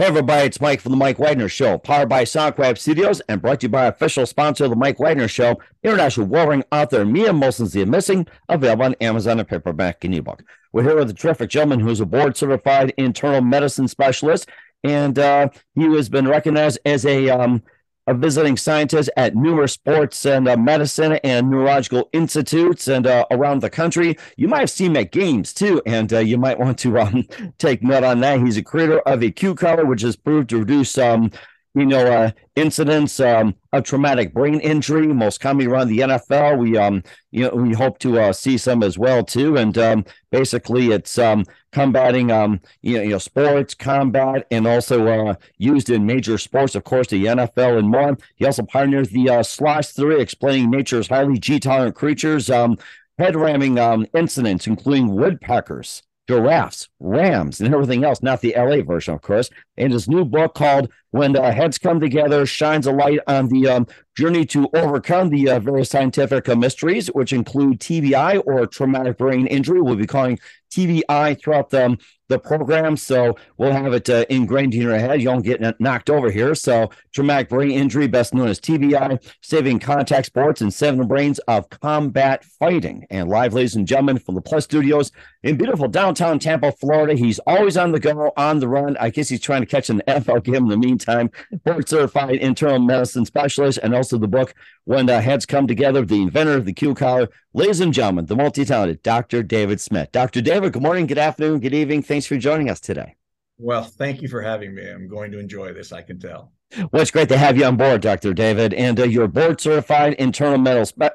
Hey everybody, it's Mike from the Mike Wagner Show, powered by Sonic Web Studios and brought to you by official sponsor of the Mike Wagner Show, international warring author Mia Molson's The Missing, available on Amazon and paperback and ebook. We're here with a terrific gentleman who's a board certified internal medicine specialist, and uh, he has been recognized as a um, a visiting scientist at numerous sports and uh, medicine and neurological institutes and uh, around the country. You might have seen him at games too, and uh, you might want to um, take note on that. He's a creator of a Q collar, which has proved to reduce um, you know, uh, incidents um, of traumatic brain injury, most commonly around the NFL. We, um, you know, we hope to uh, see some as well too. And um, basically, it's um, combating, um, you know, you know, sports combat, and also uh, used in major sports, of course, the NFL and more. He also pioneered the uh, slosh theory, explaining nature's highly G tolerant creatures. Um, head ramming um, incidents, including woodpeckers, giraffes, rams, and everything else, not the LA version, of course. In his new book called When the Heads Come Together, shines a light on the um, journey to overcome the uh, various scientific uh, mysteries, which include TBI or traumatic brain injury. We'll be calling TBI throughout the, um, the program. So we'll have it uh, ingrained in your head. You don't get knocked over here. So traumatic brain injury, best known as TBI, saving contact sports and seven brains of combat fighting. And live, ladies and gentlemen, from the Plus Studios in beautiful downtown Tampa, Florida. He's always on the go, on the run. I guess he's trying to catch an NFL game in the meantime. Time, board certified internal medicine specialist, and also the book When the Heads Come Together, the inventor of the Q collar. Ladies and gentlemen, the multi talented Dr. David Smith. Dr. David, good morning, good afternoon, good evening. Thanks for joining us today. Well, thank you for having me. I'm going to enjoy this, I can tell. Well, it's great to have you on board, Dr. David. And uh, you're board certified internal medicine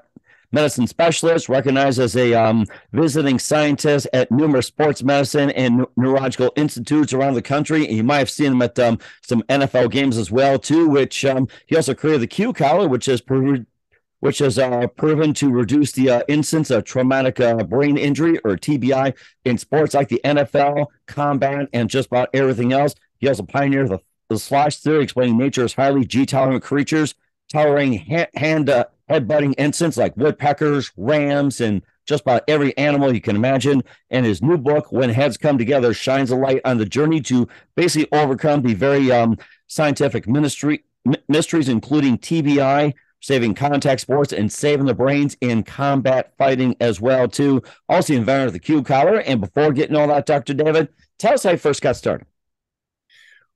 specialist, recognized as a um, visiting scientist at numerous sports medicine and neurological institutes around the country. And you might have seen him at um, some NFL games as well, too, which um, he also created the Q collar, which has proved which has uh, proven to reduce the uh, incidence of traumatic uh, brain injury or TBI in sports like the NFL, combat, and just about everything else. He also pioneered the, the slosh theory, explaining nature's highly G tolerant creatures, tolerating ha- hand uh, headbutting incidents like woodpeckers, rams, and just about every animal you can imagine. And his new book, When Heads Come Together, shines a light on the journey to basically overcome the very um, scientific ministry, m- mysteries, including TBI, saving contact sports and saving the brains in combat fighting as well too. Also, the inventor of the Q collar. And before getting all that, Dr. David, tell us how you first got started.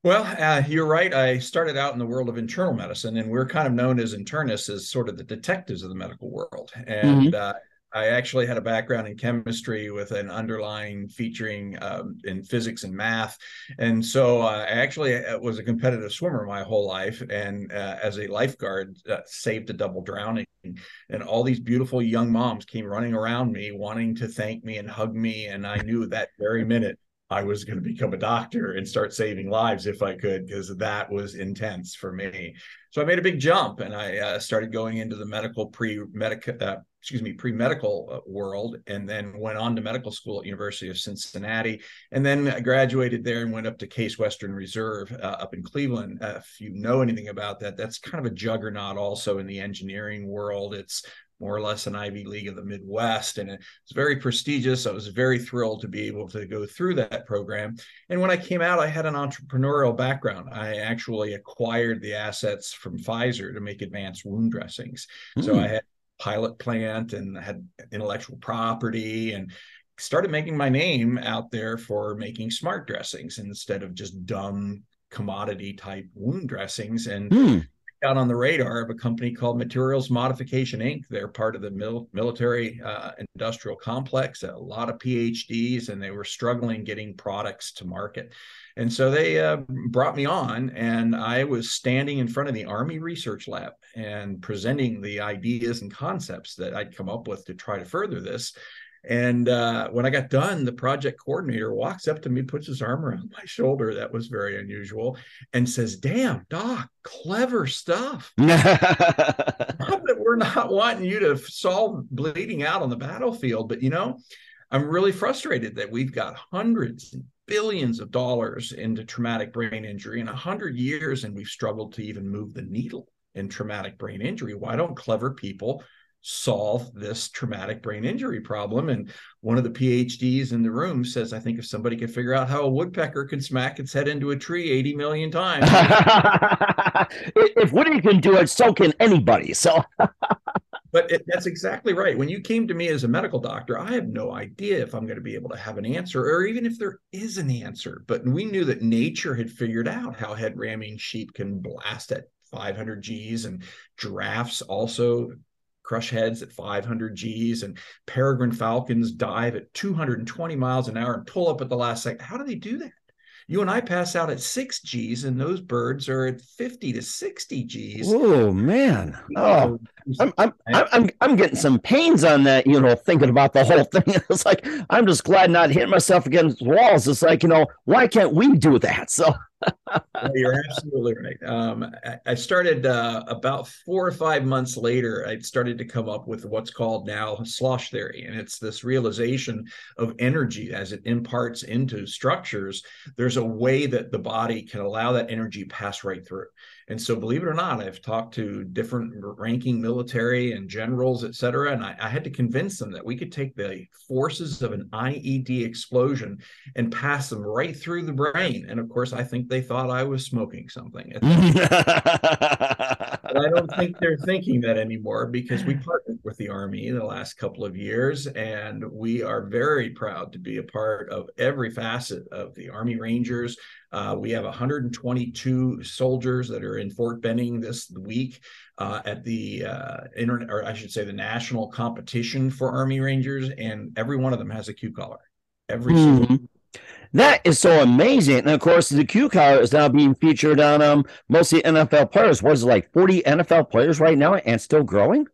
Well, uh, you're right. I started out in the world of internal medicine, and we're kind of known as internists as sort of the detectives of the medical world. And mm-hmm. uh, I actually had a background in chemistry with an underlying featuring um, in physics and math. And so uh, I actually uh, was a competitive swimmer my whole life. And uh, as a lifeguard, uh, saved a double drowning. And all these beautiful young moms came running around me, wanting to thank me and hug me. And I knew that very minute I was going to become a doctor and start saving lives if I could, because that was intense for me. So I made a big jump and I uh, started going into the medical pre medical, uh, excuse me, pre medical uh, world, and then went on to medical school at University of Cincinnati, and then graduated there and went up to Case Western Reserve uh, up in Cleveland. Uh, if you know anything about that, that's kind of a juggernaut also in the engineering world. It's more or less an Ivy League of the Midwest. And it's very prestigious. I was very thrilled to be able to go through that program. And when I came out, I had an entrepreneurial background. I actually acquired the assets from Pfizer to make advanced wound dressings. Mm. So hmm. I had a pilot plant and had intellectual property and started making my name out there for making smart dressings instead of just dumb commodity type wound dressings and mm. Got on the radar of a company called Materials Modification Inc. They're part of the mil- military uh, industrial complex, a lot of PhDs, and they were struggling getting products to market. And so they uh, brought me on, and I was standing in front of the Army Research Lab and presenting the ideas and concepts that I'd come up with to try to further this. And uh, when I got done, the project coordinator walks up to me, puts his arm around my shoulder. That was very unusual, and says, "Damn, Doc, clever stuff. not that we're not wanting you to solve bleeding out on the battlefield, but you know, I'm really frustrated that we've got hundreds and billions of dollars into traumatic brain injury in a hundred years, and we've struggled to even move the needle in traumatic brain injury. Why don't clever people?" Solve this traumatic brain injury problem. And one of the PhDs in the room says, I think if somebody could figure out how a woodpecker can smack its head into a tree 80 million times. if Woody can do it, so can anybody. So but it, that's exactly right. When you came to me as a medical doctor, I have no idea if I'm going to be able to have an answer or even if there is an answer. But we knew that nature had figured out how head ramming sheep can blast at 500 Gs and giraffes also crush heads at 500 Gs, and peregrine falcons dive at 220 miles an hour and pull up at the last second. How do they do that? You and I pass out at six Gs, and those birds are at 50 to 60 Gs. Oh man! Oh, I'm I'm I'm I'm getting some pains on that. You know, thinking about the whole thing. It's like I'm just glad not hitting myself against walls. It's like you know, why can't we do that? So you're absolutely right. Um, I started uh, about four or five months later. I started to come up with what's called now slosh theory, and it's this realization of energy as it imparts into structures. There's a way that the body can allow that energy pass right through. And so, believe it or not, I've talked to different ranking military and generals, et cetera, and I, I, had to convince them that we could take the forces of an IED explosion and pass them right through the brain. And of course, I think they thought I was smoking something. but I don't think they're thinking that anymore because we partnered with the Army in the last couple of years, and we are very proud to be a part of every facet of the Army Rangers uh, we have 122 soldiers that are in Fort Benning this week uh, at the uh, internet, or I should say, the national competition for Army Rangers, and every one of them has a Q collar. Every mm-hmm. single. That is so amazing. And of course, the Q collar is now being featured on um, mostly NFL players. What is it like 40 NFL players right now and still growing?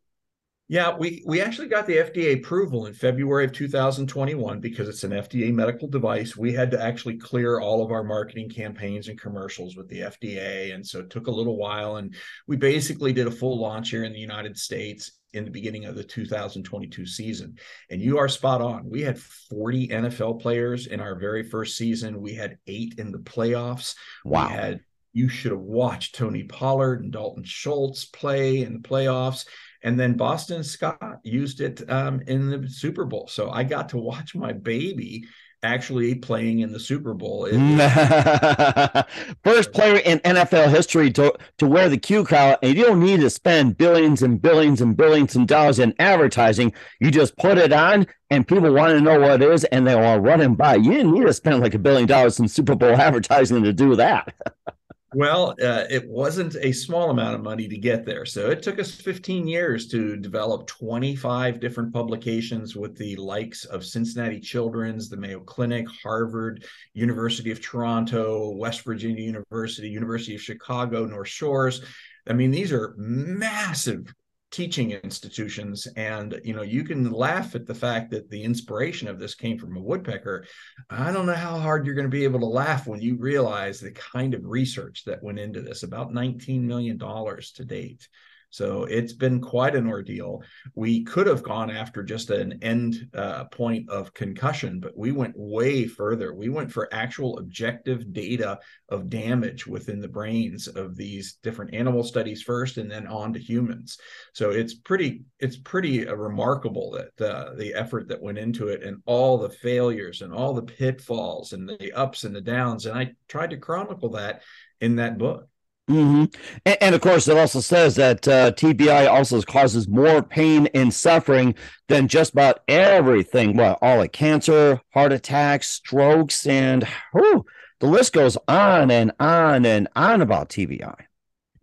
Yeah, we we actually got the FDA approval in February of 2021 because it's an FDA medical device. We had to actually clear all of our marketing campaigns and commercials with the FDA, and so it took a little while. And we basically did a full launch here in the United States in the beginning of the 2022 season. And you are spot on. We had 40 NFL players in our very first season. We had eight in the playoffs. Wow. We had you should have watched Tony Pollard and Dalton Schultz play in the playoffs and then Boston Scott used it um, in the Super Bowl. So I got to watch my baby actually playing in the Super Bowl. First player in NFL history to, to wear the Q collar, and you don't need to spend billions and billions and billions of dollars in advertising. You just put it on, and people want to know what it is, and they want to run and buy. You didn't need to spend like a billion dollars in Super Bowl advertising to do that. Well, uh, it wasn't a small amount of money to get there. So it took us 15 years to develop 25 different publications with the likes of Cincinnati Children's, the Mayo Clinic, Harvard, University of Toronto, West Virginia University, University of Chicago, North Shores. I mean, these are massive teaching institutions and you know you can laugh at the fact that the inspiration of this came from a woodpecker. I don't know how hard you're going to be able to laugh when you realize the kind of research that went into this about 19 million dollars to date So it's been quite an ordeal. We could have gone after just an end uh, point of concussion, but we went way further. We went for actual objective data of damage within the brains of these different animal studies first, and then on to humans. So it's pretty it's pretty uh, remarkable that uh, the effort that went into it, and all the failures, and all the pitfalls, and the ups and the downs. And I tried to chronicle that in that book. Mm-hmm. And, and, of course, it also says that uh, TBI also causes more pain and suffering than just about everything. What all like cancer, heart attacks, strokes, and whew, the list goes on and on and on about TBI.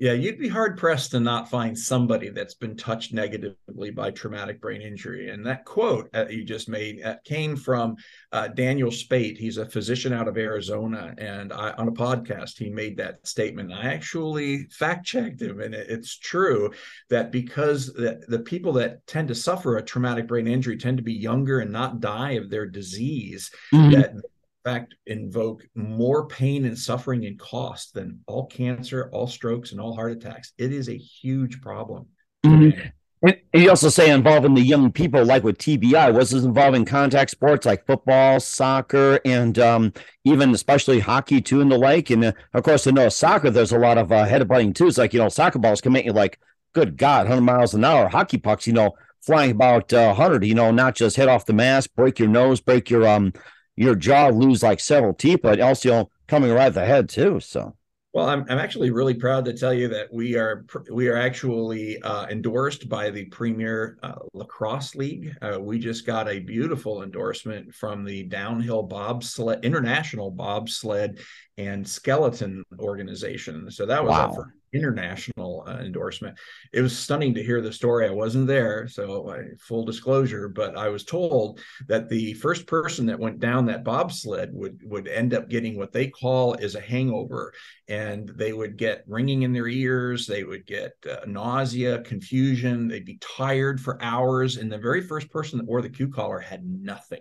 Yeah, you'd be hard pressed to not find somebody that's been touched negatively by traumatic brain injury. And that quote that you just made uh, came from uh, Daniel Spate. He's a physician out of Arizona, and I, on a podcast he made that statement. I actually fact checked him, and it, it's true that because the, the people that tend to suffer a traumatic brain injury tend to be younger and not die of their disease, mm-hmm. that fact invoke more pain and suffering and cost than all cancer, all strokes, and all heart attacks. It is a huge problem. Mm-hmm. And you also say involving the young people, like with TBI, was this involving contact sports like football, soccer, and um, even especially hockey too, and the like. And uh, of course, you know, soccer, there's a lot of uh, head butting too. It's like you know, soccer balls can make you like, good God, 100 miles an hour. Hockey pucks, you know, flying about uh, 100. You know, not just hit off the mask, break your nose, break your um your jaw lose like several teeth, but also coming right at the head too. So. Well, I'm, I'm actually really proud to tell you that we are we are actually uh, endorsed by the Premier uh, Lacrosse League. Uh, we just got a beautiful endorsement from the Downhill Bobsled International Bobsled and Skeleton Organization. So that was wow international uh, endorsement. It was stunning to hear the story. I wasn't there, so full disclosure, but I was told that the first person that went down that bobsled would would end up getting what they call is a hangover, and they would get ringing in their ears, they would get uh, nausea, confusion, they'd be tired for hours, and the very first person that wore the Q collar had nothing.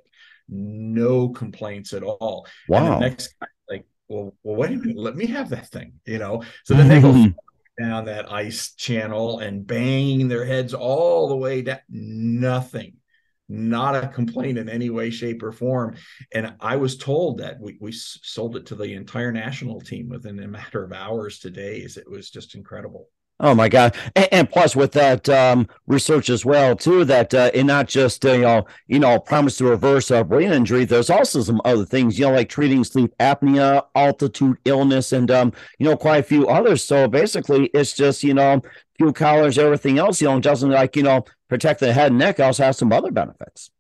No complaints at all. Wow. And the next well, well, wait a minute, let me have that thing, you know. So then they go mm-hmm. down that ice channel and banging their heads all the way down. Nothing, not a complaint in any way, shape, or form. And I was told that we, we sold it to the entire national team within a matter of hours to days. It was just incredible. Oh my God! And, and plus, with that um, research as well, too, that uh, it not just uh, you know you know promise to reverse a brain injury. There's also some other things, you know, like treating sleep apnea, altitude illness, and um, you know quite a few others. So basically, it's just you know Q collars, everything else. You know, doesn't like you know protect the head and neck. Also has some other benefits.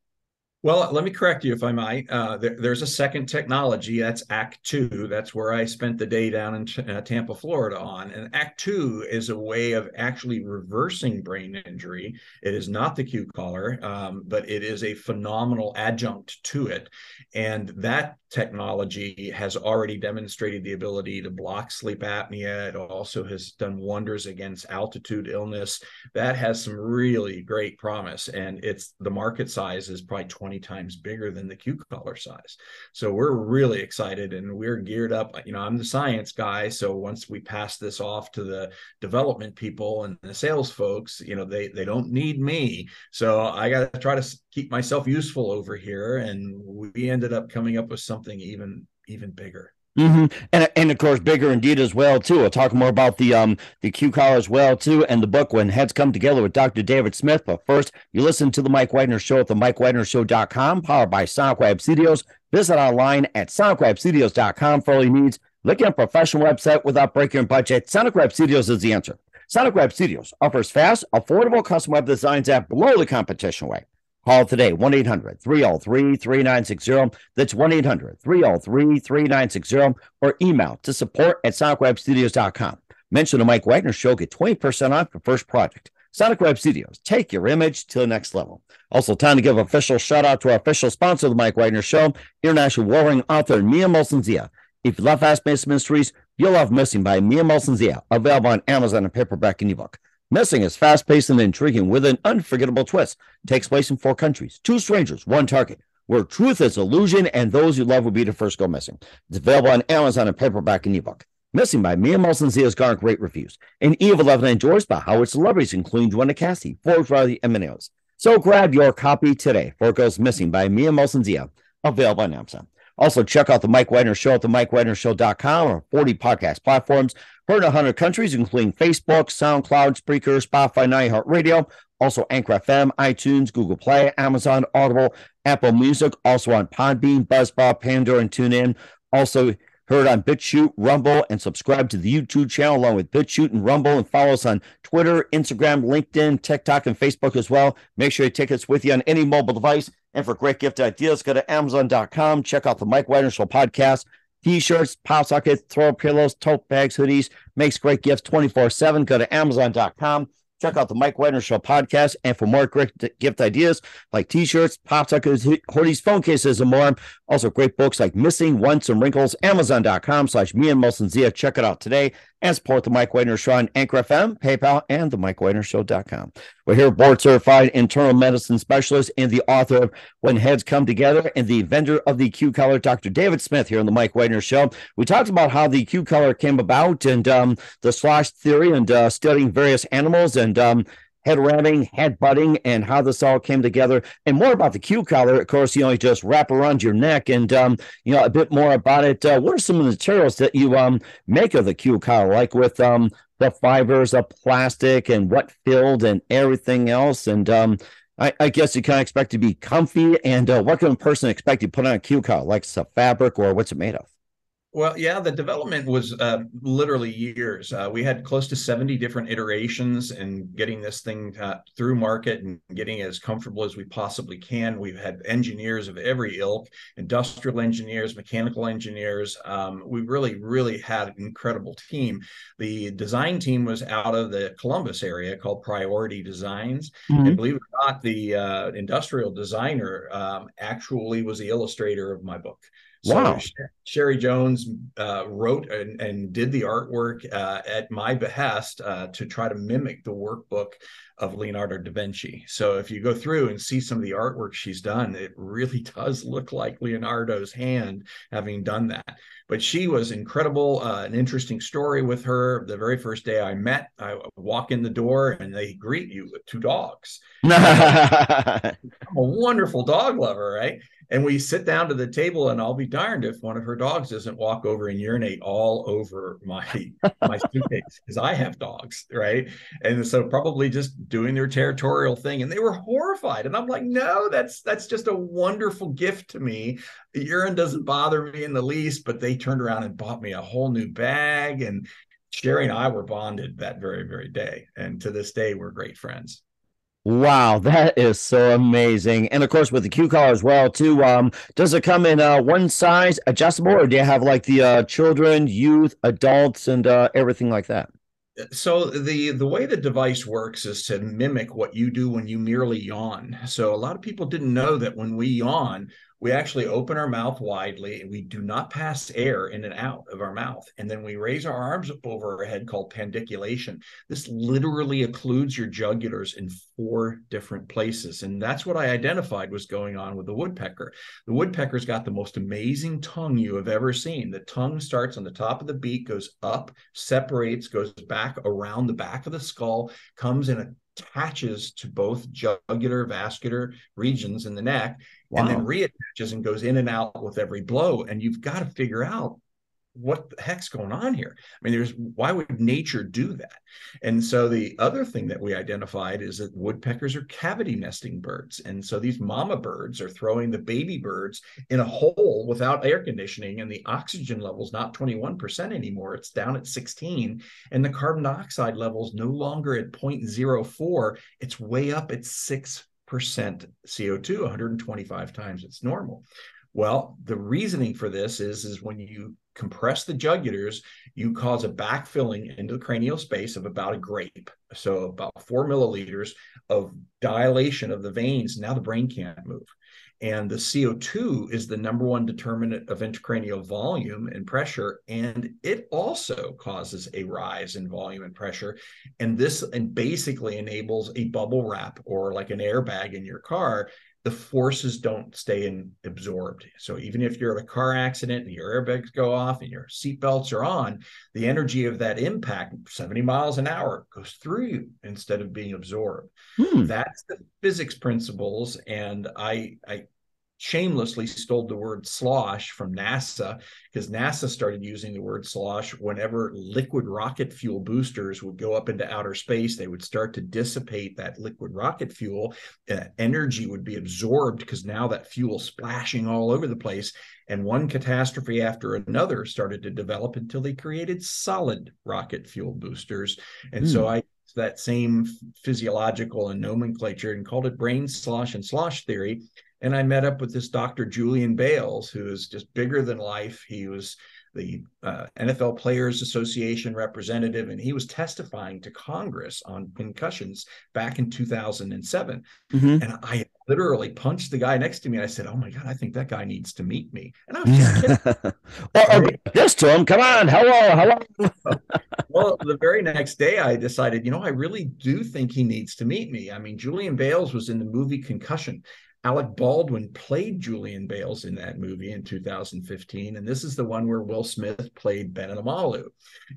Well, let me correct you if I might. Uh, there, there's a second technology. That's Act Two. That's where I spent the day down in uh, Tampa, Florida on. And Act Two is a way of actually reversing brain injury. It is not the Q collar, um, but it is a phenomenal adjunct to it. And that technology has already demonstrated the ability to block sleep apnea. It also has done wonders against altitude illness. That has some really great promise. And it's the market size is probably 20 20 times bigger than the Q collar size. So we're really excited and we're geared up. You know, I'm the science guy. So once we pass this off to the development people and the sales folks, you know, they, they don't need me. So I got to try to keep myself useful over here. And we ended up coming up with something even, even bigger. Mm-hmm. And and of course, bigger indeed as well too. We'll talk more about the um the Q collar as well too, and the book when heads come together with Dr. David Smith. But first, you listen to the Mike Wagner Show at the MikeWagnerShow.com, powered by Sonic Web Studios. Visit online at SonicWebStudios.com for all your needs. Looking at a professional website without breaking your budget, Sonic Web Studios is the answer. Sonic Web Studios offers fast, affordable custom web designs at below the competition rate. Call today, 1 800 303 3960. That's 1 800 303 3960. Or email to support at sonicwebstudios.com. Mention the Mike Wagner Show, get 20% off your first project. Sonic Web Studios, take your image to the next level. Also, time to give official shout out to our official sponsor the Mike Wagner Show, international warring author Mia Molson Zia. If you love Fast Mysteries, you'll love Missing by Mia Molson Zia, available on Amazon and paperback and ebook. Missing is fast paced and intriguing with an unforgettable twist. takes place in four countries, two strangers, one target, where truth is illusion and those you love will be the first go missing. It's available on Amazon and paperback and ebook. Missing by Mia Molson Zia's garnered great reviews. And Eve 11 enjoys by Howard celebrities, including Joanna Cassie, Forbes Riley, and many So grab your copy today for Goes Missing by Mia Molson Zia, available on Amazon. Also, check out the Mike Wagner Show at the MikeWagnerShow.com or 40 podcast platforms. Heard in 100 countries, including Facebook, SoundCloud, Spreaker, Spotify, iHeartRadio, also Anchor FM, iTunes, Google Play, Amazon, Audible, Apple Music, also on Podbean, Buzzsprout, Pandora, and TuneIn. Also heard on BitChute, Rumble, and subscribe to the YouTube channel along with BitChute and Rumble and follow us on Twitter, Instagram, LinkedIn, TikTok, and Facebook as well. Make sure you take us with you on any mobile device. And for great gift ideas, go to Amazon.com. Check out the Mike Wagner Show podcast. T-shirts, pop sockets, throw pillows, tote bags, hoodies. Makes great gifts 24-7. Go to Amazon.com. Check out the Mike Wagner Show podcast. And for more great gift ideas like t shirts, pop suckers, hoodies, phone cases, and more. Also, great books like Missing, Once, and Wrinkles. Amazon.com slash me and Molson Zia. Check it out today and support the Mike Wagner Show on Anchor FM, PayPal, and the MikeWagnerShow.com. We're here, board certified internal medicine specialist and the author of When Heads Come Together and the vendor of the Q Collar, Dr. David Smith, here on the Mike Wagner Show. We talked about how the Q Collar came about and um, the slosh theory and uh, studying various animals and um, head ramming, head butting, and how this all came together, and more about the Q collar. Of course, you know, you just wrap around your neck, and um, you know, a bit more about it. Uh, what are some of the materials that you um make of the Q collar, like with um the fibers of plastic and what filled and everything else, and um. I, I guess you kind of expect to be comfy, and uh, what can a person expect to put on a Q collar? Like it's a fabric, or what's it made of? Well, yeah, the development was uh, literally years. Uh, we had close to 70 different iterations in getting this thing uh, through market and getting it as comfortable as we possibly can. We've had engineers of every ilk, industrial engineers, mechanical engineers. Um, we really, really had an incredible team. The design team was out of the Columbus area called Priority Designs. Mm-hmm. And believe it or not, the uh, industrial designer um, actually was the illustrator of my book. So wow. Sherry Jones uh, wrote and, and, did the artwork uh, at my behest uh, to try to mimic the workbook of Leonardo da Vinci. So if you go through and see some of the artwork she's done, it really does look like Leonardo's hand having done that. But she was incredible, uh, an interesting story with her. The very first day I met, I walk in the door and they greet you with two dogs. I'm a wonderful dog lover, right? and we sit down to the table and i'll be darned if one of her dogs doesn't walk over and urinate all over my my suitcase because i have dogs right and so probably just doing their territorial thing and they were horrified and i'm like no that's that's just a wonderful gift to me the urine doesn't bother me in the least but they turned around and bought me a whole new bag and sherry and i were bonded that very very day and to this day we're great friends Wow, that is so amazing. And of course, with the Q collar as well, too. Um, does it come in uh, one size adjustable, or do you have like the uh, children, youth, adults, and uh, everything like that? So the the way the device works is to mimic what you do when you merely yawn. So a lot of people didn't know that when we yawn we actually open our mouth widely and we do not pass air in and out of our mouth. And then we raise our arms up over our head called pandiculation. This literally occludes your jugulars in four different places. And that's what I identified was going on with the woodpecker. The woodpecker's got the most amazing tongue you have ever seen. The tongue starts on the top of the beak, goes up, separates, goes back around the back of the skull, comes in attaches to both jugular vascular regions in the neck wow. and then reattaches and goes in and out with every blow and you've got to figure out what the heck's going on here? I mean there's why would nature do that? And so the other thing that we identified is that woodpeckers are cavity nesting birds. And so these mama birds are throwing the baby birds in a hole without air conditioning and the oxygen level's not 21% anymore. It's down at 16 and the carbon dioxide level's no longer at 0.04 it's way up at 6 percent CO2, 125 times its normal. Well, the reasoning for this is, is when you compress the jugulars, you cause a backfilling into the cranial space of about a grape. So about four milliliters of dilation of the veins. Now the brain can't move. And the CO2 is the number one determinant of intracranial volume and pressure. And it also causes a rise in volume and pressure. And this and basically enables a bubble wrap or like an airbag in your car the forces don't stay in absorbed. So even if you're in a car accident and your airbags go off and your seatbelts are on, the energy of that impact, 70 miles an hour, goes through you instead of being absorbed. Hmm. That's the physics principles. And I I shamelessly stole the word slosh from NASA because NASA started using the word slosh whenever liquid rocket fuel boosters would go up into outer space. They would start to dissipate that liquid rocket fuel. Uh, energy would be absorbed because now that fuel splashing all over the place. And one catastrophe after another started to develop until they created solid rocket fuel boosters. And mm. so hmm. I that same physiological and nomenclature and called it brain slosh and slosh theory and I met up with this Dr. Julian Bailes, who is just bigger than life. He was the uh, NFL Players Association representative, and he was testifying to Congress on concussions back in 2007. Mm-hmm. And I literally punched the guy next to me. and I said, "Oh my god, I think that guy needs to meet me." And I was just kidding. well, just to him, come on, hello, hello. well, the very next day, I decided, you know, I really do think he needs to meet me. I mean, Julian Bailes was in the movie Concussion, Alec Baldwin played Julian Bailes in that movie in 2015, and this is the one where Will Smith played Ben Omalu.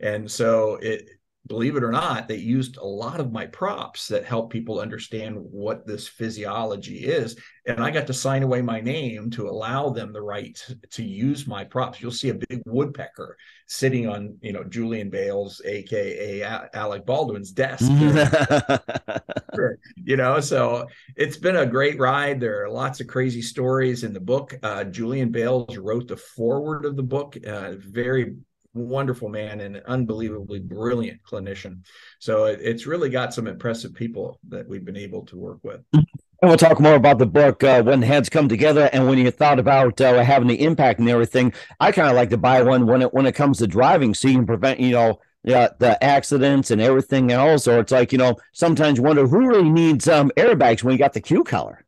And so it believe it or not, they used a lot of my props that help people understand what this physiology is. And I got to sign away my name to allow them the right to use my props. You'll see a big woodpecker sitting on, you know, Julian Bailes, aka Alec Baldwin's desk. you know, so it's been a great ride. There are lots of crazy stories in the book. Uh, Julian Bailes wrote the foreword of the book. Uh, very wonderful man and unbelievably brilliant clinician. So it, it's really got some impressive people that we've been able to work with. And we'll talk more about the book uh, when heads come together and when you thought about uh, having the impact and everything. I kind of like to buy one when it when it comes to driving, so you can prevent you know the accidents and everything else. Or it's like you know sometimes you wonder who really needs um, airbags when you got the Q collar.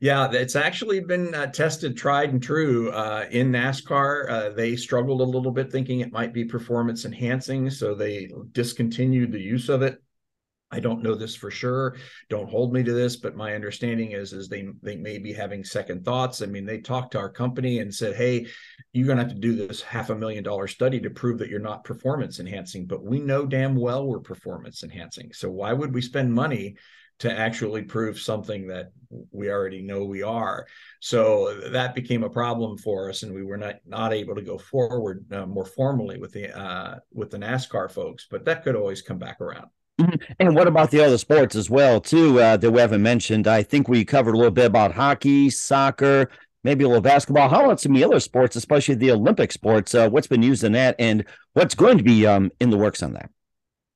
Yeah, it's actually been uh, tested, tried and true uh, in NASCAR. Uh, they struggled a little bit thinking it might be performance enhancing, so they discontinued the use of it. I don't know this for sure. Don't hold me to this, but my understanding is is they they may be having second thoughts. I mean, they talked to our company and said, "Hey, you're going to have to do this half a million dollar study to prove that you're not performance enhancing." But we know damn well we're performance enhancing. So why would we spend money to actually prove something that we already know we are. So that became a problem for us, and we were not not able to go forward uh, more formally with the uh, with the NASCAR folks. But that could always come back around. Mm-hmm. And what about the other sports as well, too, uh, that we haven't mentioned? I think we covered a little bit about hockey, soccer, maybe a little basketball. How about some of the other sports, especially the Olympic sports? Uh, what's been used in that, and what's going to be um, in the works on that?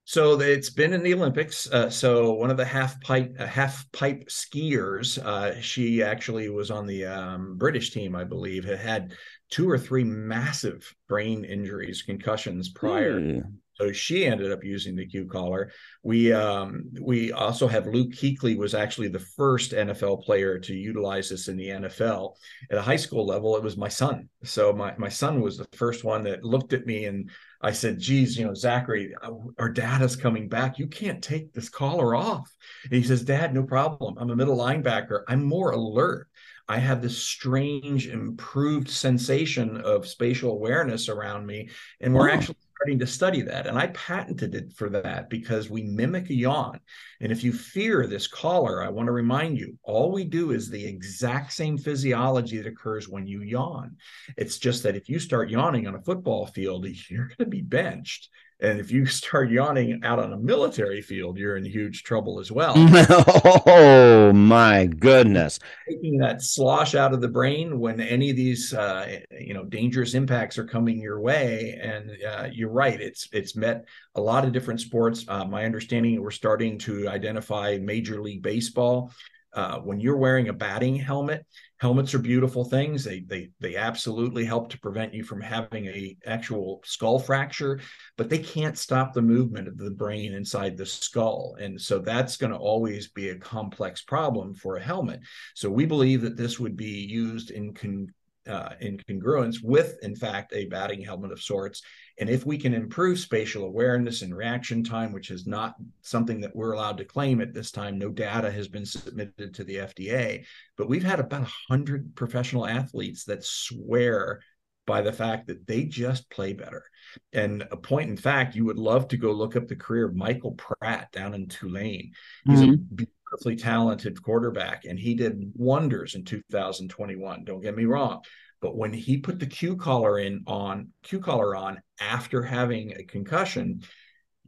So it's been in the Olympics. Uh, so one of the half pipe uh, half pipe skiers, uh, she actually was on the um, British team, I believe, had had two or three massive brain injuries, concussions prior. Mm. So she ended up using the Q collar. We um, we also have Luke Kuechly was actually the first NFL player to utilize this in the NFL. At a high school level, it was my son. So my my son was the first one that looked at me and I said, geez, you know, Zachary, uh, our dad is coming back. You can't take this collar off. And he says, Dad, no problem. I'm a middle linebacker. I'm more alert. I have this strange improved sensation of spatial awareness around me. And we're oh. actually starting to study that. And I patented it for that because we mimic a yawn. And if you fear this collar, I want to remind you all we do is the exact same physiology that occurs when you yawn. It's just that if you start yawning on a football field, you're going to be benched. And if you start yawning out on a military field, you're in huge trouble as well. oh my goodness! Taking that slosh out of the brain when any of these, uh, you know, dangerous impacts are coming your way. And uh, you're right; it's it's met a lot of different sports. Uh, my understanding, we're starting to identify Major League Baseball. Uh, when you're wearing a batting helmet, helmets are beautiful things. They they they absolutely help to prevent you from having a actual skull fracture, but they can't stop the movement of the brain inside the skull, and so that's going to always be a complex problem for a helmet. So we believe that this would be used in con- uh, in congruence with, in fact, a batting helmet of sorts. And if we can improve spatial awareness and reaction time, which is not something that we're allowed to claim at this time, no data has been submitted to the FDA, but we've had about 100 professional athletes that swear by the fact that they just play better. And a point in fact, you would love to go look up the career of Michael Pratt down in Tulane. He's mm-hmm. a beautifully talented quarterback, and he did wonders in 2021. Don't get me wrong. But when he put the Q collar in on Q collar on after having a concussion,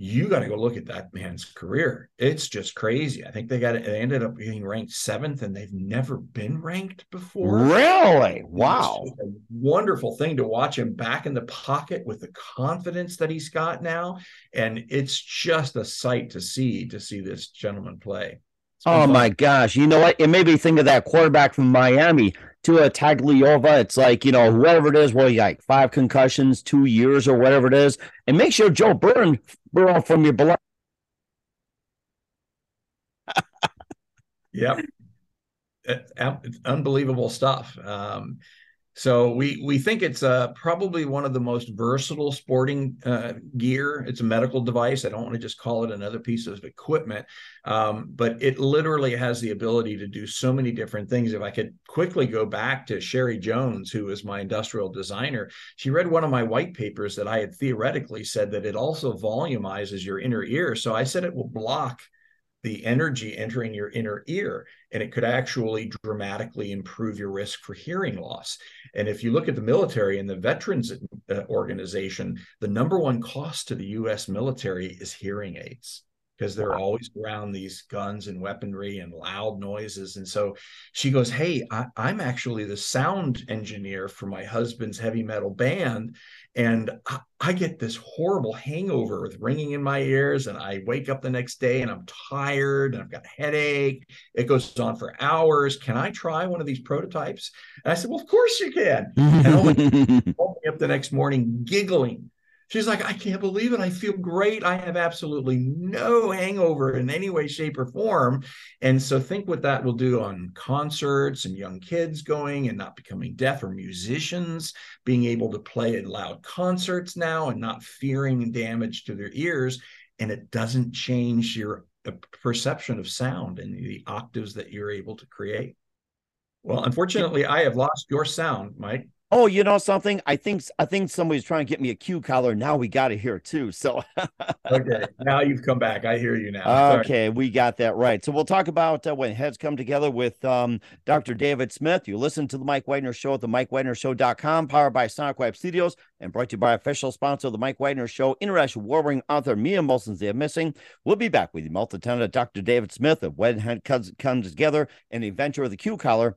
you got to go look at that man's career. It's just crazy. I think they got they ended up getting ranked seventh, and they've never been ranked before. Really? Wow! wonderful thing to watch him back in the pocket with the confidence that he's got now, and it's just a sight to see to see this gentleman play. Oh my gosh! You know what? It made me think of that quarterback from Miami, Tua Tagovailoa. It's like you know whoever it is, well, you like five concussions, two years, or whatever it is, and make sure Joe Burn Burrow from your blood. yep, it's unbelievable stuff. Um, so we we think it's uh, probably one of the most versatile sporting uh, gear. It's a medical device. I don't want to just call it another piece of equipment, um, but it literally has the ability to do so many different things. If I could quickly go back to Sherry Jones, who is my industrial designer, she read one of my white papers that I had theoretically said that it also volumizes your inner ear. So I said it will block the energy entering your inner ear, and it could actually dramatically improve your risk for hearing loss. And if you look at the military and the Veterans uh, Organization, the number one cost to the US military is hearing aids because they're wow. always around these guns and weaponry and loud noises. And so she goes, Hey, I, am actually the sound engineer for my husband's heavy metal band. And I, I, get this horrible hangover with ringing in my ears. And I wake up the next day and I'm tired and I've got a headache. It goes on for hours. Can I try one of these prototypes? And I said, Well, of course you can. And oh I woke up the next morning giggling She's like, I can't believe it. I feel great. I have absolutely no hangover in any way, shape, or form. And so think what that will do on concerts and young kids going and not becoming deaf or musicians, being able to play at loud concerts now and not fearing damage to their ears. And it doesn't change your perception of sound and the octaves that you're able to create. Well, unfortunately, I have lost your sound, Mike oh, you know something? I think I think somebody's trying to get me a Q collar. Now we got it here too. So okay, now you've come back. I hear you now. Sorry. Okay, we got that right. So we'll talk about uh, when heads come together with um, Dr. David Smith. You listen to the Mike Wagner Show at the MikeWagnerShow.com, powered by Sonic Web Studios, and brought to you by official sponsor of the Mike Wagner Show, international warring author Mia Molson's Are Missing. We'll be back with you, multi-tenant Dr. David Smith of When Head Comes, Together and the adventure of the Q collar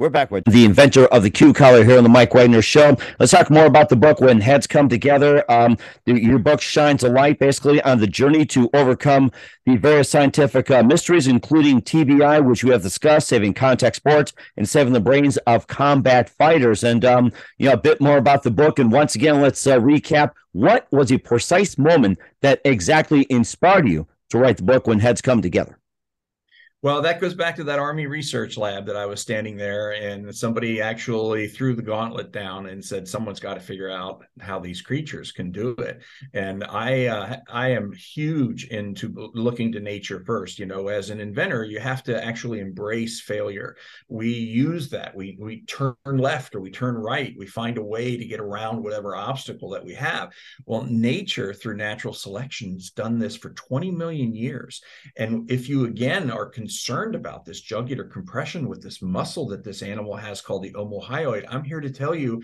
We're back with the inventor of the Q collar here on the Mike Wagner Show. Let's talk more about the book when heads come together. Um, your book shines a light basically on the journey to overcome the various scientific uh, mysteries, including TBI, which we have discussed, saving contact sports and saving the brains of combat fighters. And um, you know a bit more about the book. And once again, let's uh, recap. What was a precise moment that exactly inspired you to write the book when heads come together? Well, that goes back to that Army research lab that I was standing there, and somebody actually threw the gauntlet down and said, "Someone's got to figure out how these creatures can do it." And I, uh, I am huge into looking to nature first. You know, as an inventor, you have to actually embrace failure. We use that. We we turn left or we turn right. We find a way to get around whatever obstacle that we have. Well, nature through natural selection has done this for 20 million years, and if you again are concerned about this jugular compression with this muscle that this animal has called the omohyoid, I'm here to tell you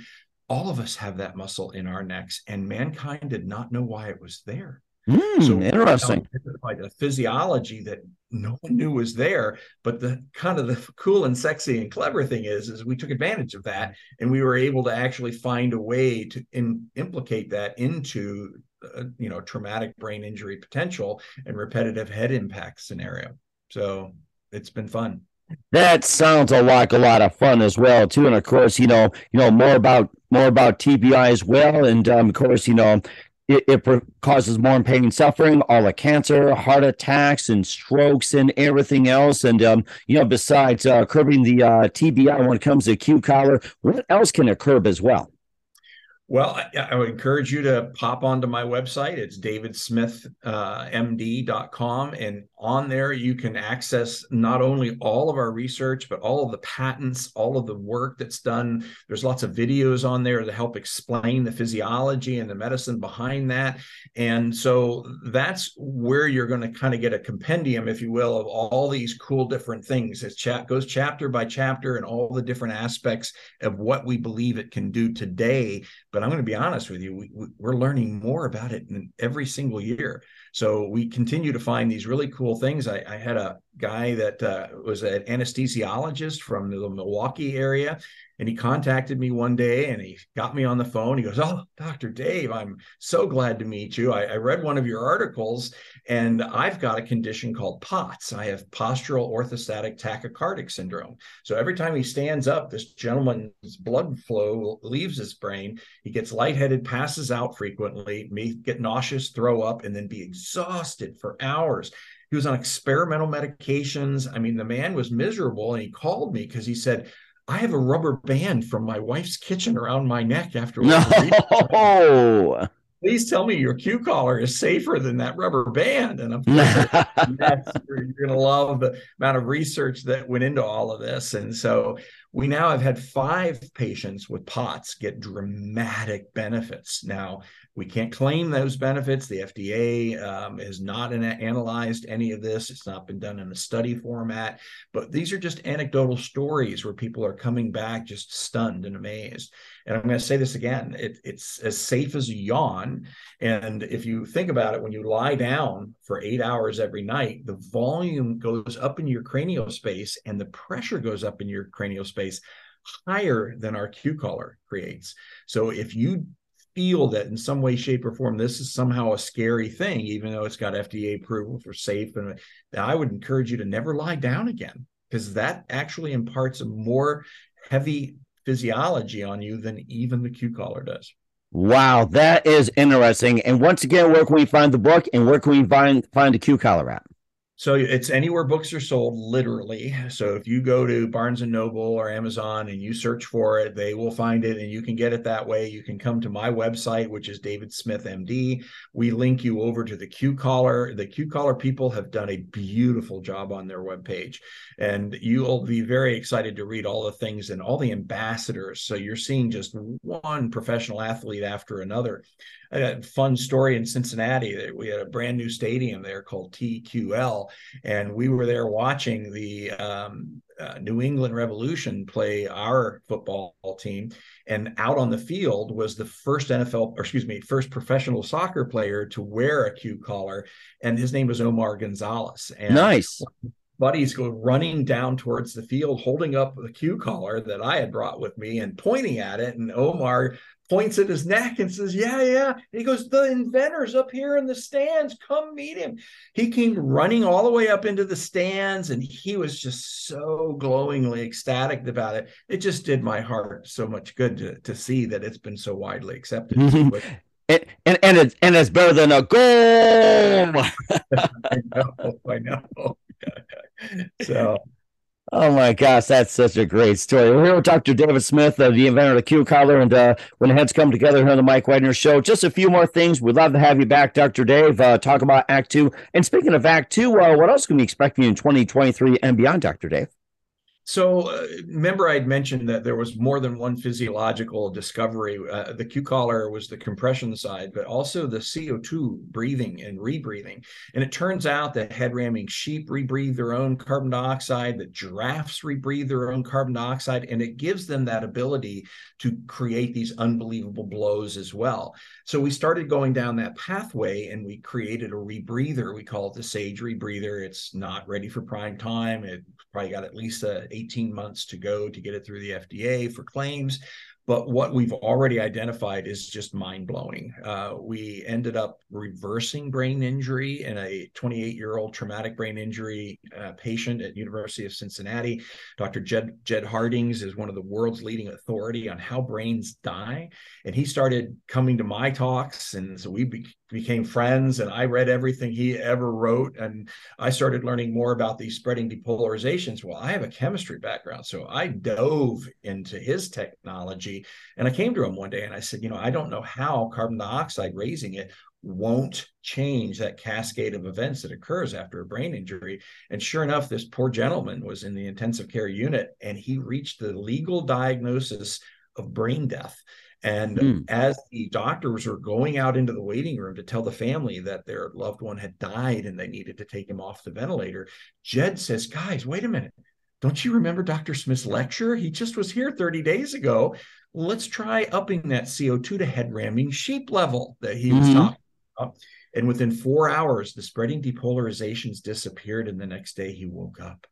all of us have that muscle in our necks, and mankind did not know why it was there. Mm, so interesting. Like a physiology that no one knew was there, but the kind of the cool and sexy and clever thing is, is we took advantage of that, and we were able to actually find a way to in, implicate that into, uh, you know, traumatic brain injury potential and repetitive head impact scenario. So it's been fun. That sounds a like a lot of fun as well too, and of course, you know, you know more about more about TBI as well, and um, of course, you know, it, it causes more pain and suffering, all the cancer, heart attacks, and strokes, and everything else. And um, you know, besides uh, curbing the uh, TBI when it comes to Q collar, what else can it curb as well? Well, I, I, would encourage you to pop onto my website. It's davidsmithmd.com. Uh, and on there, you can access not only all of our research, but all of the patents, all of the work that's done. There's lots of videos on there to help explain the physiology and the medicine behind that. And so that's where you're going to kind of get a compendium, if you will, of all these cool different things. It chat goes chapter by chapter and all the different aspects of what we believe it can do today but I'm going to be honest with you, we, we're learning more about it every single year. So we continue to find these really cool things. I, I had a guy that uh, was an anesthesiologist from the Milwaukee area, and he contacted me one day and he got me on the phone. He goes, Oh, Dr. Dave, I'm so glad to meet you. I, I, read one of your articles and I've got a condition called POTS. I have postural orthostatic tachycardic syndrome. So every time he stands up, this gentleman's blood flow leaves his brain. He gets lightheaded, passes out frequently, may get nauseous, throw up, and then be exhausted for hours. He was on experimental medications. I mean, the man was miserable and he called me because he said, I have a rubber band from my wife's kitchen around my neck after. No. Please tell me your Q collar is safer than that rubber band. And I'm you're going to love the amount of research that went into all of this. And so we now have had five patients with POTS get dramatic benefits. Now, we can't claim those benefits. The FDA um, has not analyzed any of this. It's not been done in a study format, but these are just anecdotal stories where people are coming back just stunned and amazed. And I'm going to say this again it, it's as safe as a yawn. And if you think about it, when you lie down for eight hours every night, the volume goes up in your cranial space and the pressure goes up in your cranial space higher than our Q collar creates. So if you feel that in some way, shape, or form this is somehow a scary thing, even though it's got FDA approval for safe, and I would encourage you to never lie down again because that actually imparts a more heavy physiology on you than even the Q collar does. Wow, that is interesting. And once again, where can we find the book and where can we find find the Q collar at? So it's anywhere books are sold, literally. So if you go to Barnes and Noble or Amazon and you search for it, they will find it and you can get it that way. You can come to my website, which is David Smith MD. We link you over to the Q Collar. The Q Collar people have done a beautiful job on their webpage. And you'll be very excited to read all the things and all the ambassadors. So you're seeing just one professional athlete after another a fun story in Cincinnati. that We had a brand new stadium there called TQL, and we were there watching the um, uh, New England Revolution play our football team. And out on the field was the first NFL, or excuse me, first professional soccer player to wear a Q collar, and his name was Omar Gonzalez. And nice buddies go running down towards the field, holding up the Q collar that I had brought with me and pointing at it. And Omar points at his neck and says, Yeah, yeah. And he goes, The inventor's up here in the stands. Come meet him. He came running all the way up into the stands and he was just so glowingly ecstatic about it. It just did my heart so much good to, to see that it's been so widely accepted. Mm-hmm. and and and it's and it's better than a goal. I know, I know. so Oh my gosh, that's such a great story. We're here with Dr. David Smith, uh, the inventor of the Q collar, and uh, when heads come together here on the Mike Wagner Show, just a few more things. We'd love to have you back, Dr. Dave. Uh, talk about Act Two. And speaking of Act Two, uh, what else can we expect from you in 2023 and beyond, Dr. Dave? So, uh, remember, I'd mentioned that there was more than one physiological discovery. Uh, the Q collar was the compression side, but also the CO2 breathing and rebreathing. And it turns out that head ramming sheep rebreathe their own carbon dioxide, that giraffes rebreathe their own carbon dioxide, and it gives them that ability to create these unbelievable blows as well. So, we started going down that pathway and we created a rebreather. We call it the Sage rebreather. It's not ready for prime time. It probably got at least a 18 months to go to get it through the FDA for claims. But what we've already identified is just mind blowing. Uh, we ended up reversing brain injury in a 28 year old traumatic brain injury uh, patient at University of Cincinnati. Dr. Jed, Jed Hartings is one of the world's leading authority on how brains die. And he started coming to my talks. And so we be, became friends and I read everything he ever wrote. And I started learning more about these spreading depolarizations. Well, I have a chemistry background. So I dove into his technology. And I came to him one day and I said, you know, I don't know how carbon dioxide raising it won't change that cascade of events that occurs after a brain injury. And sure enough, this poor gentleman was in the intensive care unit and he reached the legal diagnosis of brain death. And mm. as the doctors were going out into the waiting room to tell the family that their loved one had died and they needed to take him off the ventilator, Jed says, Guys, wait a minute. Don't you remember Dr. Smith's lecture? He just was here 30 days ago. Let's try upping that CO2 to head ramming sheep level that he was mm-hmm. talking about. And within four hours, the spreading depolarizations disappeared. And the next day, he woke up.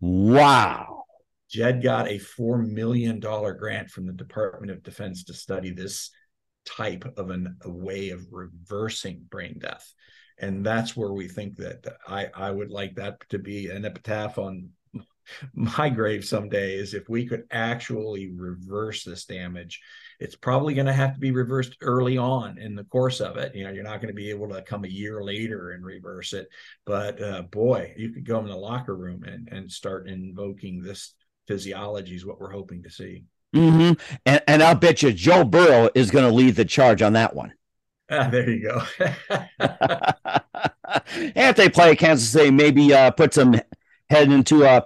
Wow. Jed got a $4 million grant from the Department of Defense to study this type of an, a way of reversing brain death. And that's where we think that I, I would like that to be an epitaph on my grave someday is if we could actually reverse this damage it's probably going to have to be reversed early on in the course of it you know you're not going to be able to come a year later and reverse it but uh, boy you could go in the locker room and, and start invoking this physiology is what we're hoping to see. Mm-hmm. And, and I'll bet you Joe Burrow is going to lead the charge on that one. Ah, there you go. And if they play Kansas City, maybe uh, put some head into uh,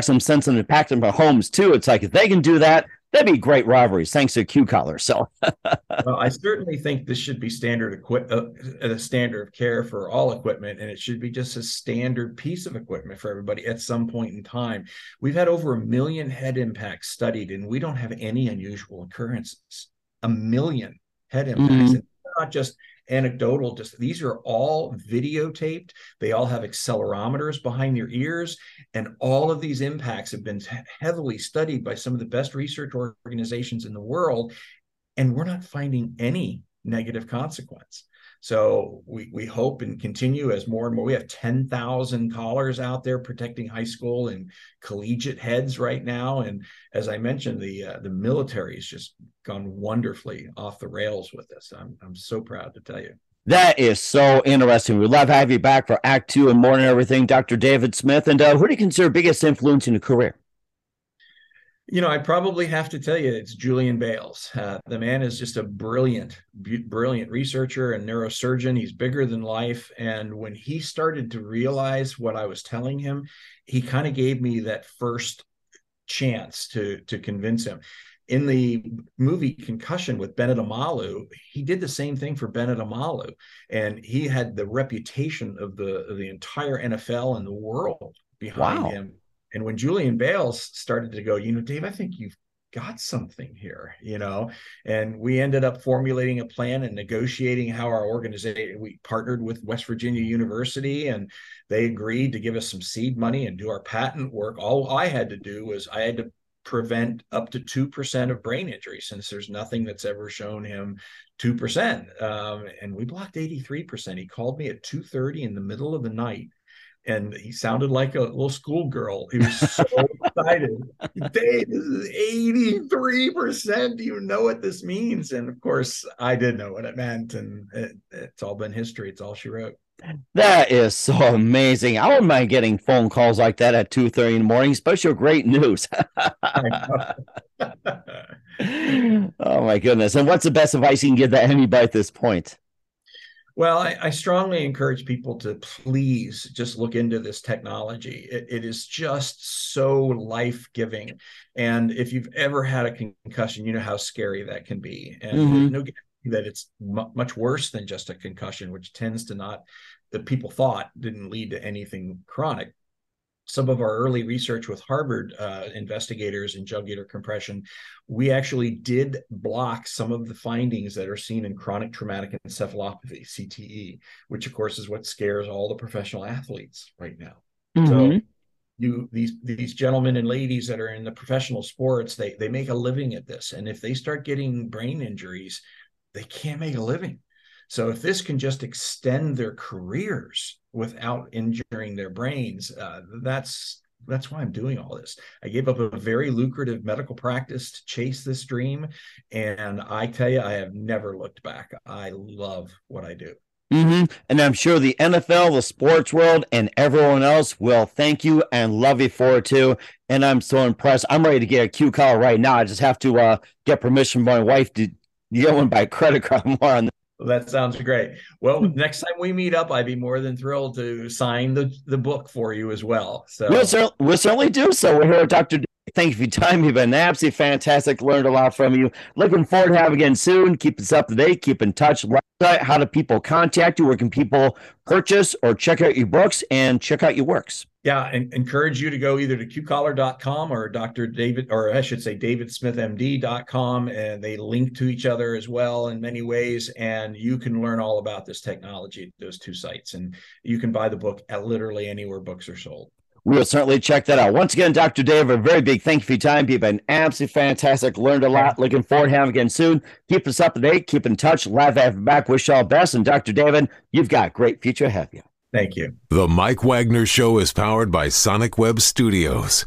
some sense into Patrick Mahomes too. It's like if they can do that, that'd be great rivalries thanks to Q collar. So, well, I certainly think this should be standard equip uh, a standard of care for all equipment, and it should be just a standard piece of equipment for everybody at some point in time. We've had over a million head impacts studied, and we don't have any unusual occurrences. A million head impacts, mm-hmm. not just anecdotal just these are all videotaped. They all have accelerometers behind their ears and all of these impacts have been heavily studied by some of the best research organizations in the world and we're not finding any negative consequence so we, we hope and continue as more and more. We have 10,000 callers out there protecting high school and collegiate heads right now. And as I mentioned, the uh, the military has just gone wonderfully off the rails with this. I'm, I'm so proud to tell you. That is so interesting. We'd love to have you back for Act Two and more and everything, Dr. David Smith. And uh, who do you consider biggest influence in your career? You know, I probably have to tell you it's Julian Bailes. Uh, the man is just a brilliant, brilliant researcher and neurosurgeon. He's bigger than life. And when he started to realize what I was telling him, he kind of gave me that first chance to to convince him. In the movie Concussion with Bennet Omalu, he did the same thing for Bennet Omalu, and he had the reputation of the of the entire NFL and the world behind wow. him and when Julian Bailes started to go, you know, Dave, I think you've got something here, you know. And we ended up formulating a plan and negotiating how our organization. We partnered with West Virginia University, and they agreed to give us some seed money and do our patent work. All I had to do was I had to prevent up to 2% of brain injury since there's nothing that's ever shown him 2% um, and we blocked 83% he called me at 2.30 in the middle of the night and he sounded like a little schoolgirl. He was so excited. Dave, this is 83%. Do you know what this means? And of course, I did know what it meant. And it, it's all been history. It's all she wrote. That is so amazing. I don't mind getting phone calls like that at 2 30 in the morning, especially great news. oh my goodness. And what's the best advice you can give to anybody at this point? Well, I, I, strongly encourage people to please just look into this technology. It, it is just so life giving. And if you've ever had a concussion, you know how scary that can be. And mm-hmm. no that it's m- much worse than just a concussion, which tends to not, that people thought didn't lead to anything chronic some of our early research with Harvard uh, investigators in jugular compression, we actually did block some of the findings that are seen in chronic traumatic encephalopathy, CTE, which of course is what scares all the professional athletes right now. Mm-hmm. So you these these gentlemen and ladies that are in the professional sports, they they make a living at this, and if they start getting brain injuries, they can't make a living. So if this can just extend their careers without injuring their brains, uh, that's that's why I'm doing all this. I gave up a very lucrative medical practice to chase this dream, and I tell you, I have never looked back. I love what I do. Mm-hmm. And I'm sure the NFL, the sports world, and everyone else will thank you and love you for it too. And I'm so impressed. I'm ready to get a Q call right now. I just have to uh, get permission from my wife to get one by credit card more on that sounds great. Well, hmm. next time we meet up, I'd be more than thrilled to sign the, the book for you as well. So we'll, cer- we'll certainly do so. We're here, Dr. Thank you for your time. You've been absolutely fantastic. Learned a lot from you. Looking forward to having again soon. Keep us up to date. Keep in touch. How do people contact you? Where can people purchase or check out your books and check out your works? Yeah, and encourage you to go either to qcollar.com or Dr. David, or I should say davidsmithmd.com, and they link to each other as well in many ways. And you can learn all about this technology at those two sites. And you can buy the book at literally anywhere books are sold we will certainly check that out. Once again, Dr. Dave, a very big thank you for your time. You've been absolutely fantastic. Learned a lot. Looking forward to having again soon. Keep us up to date. Keep in touch. Live after back. Wish you all best. And Dr. David, you've got great future ahead of you. Thank you. The Mike Wagner Show is powered by Sonic Web Studios.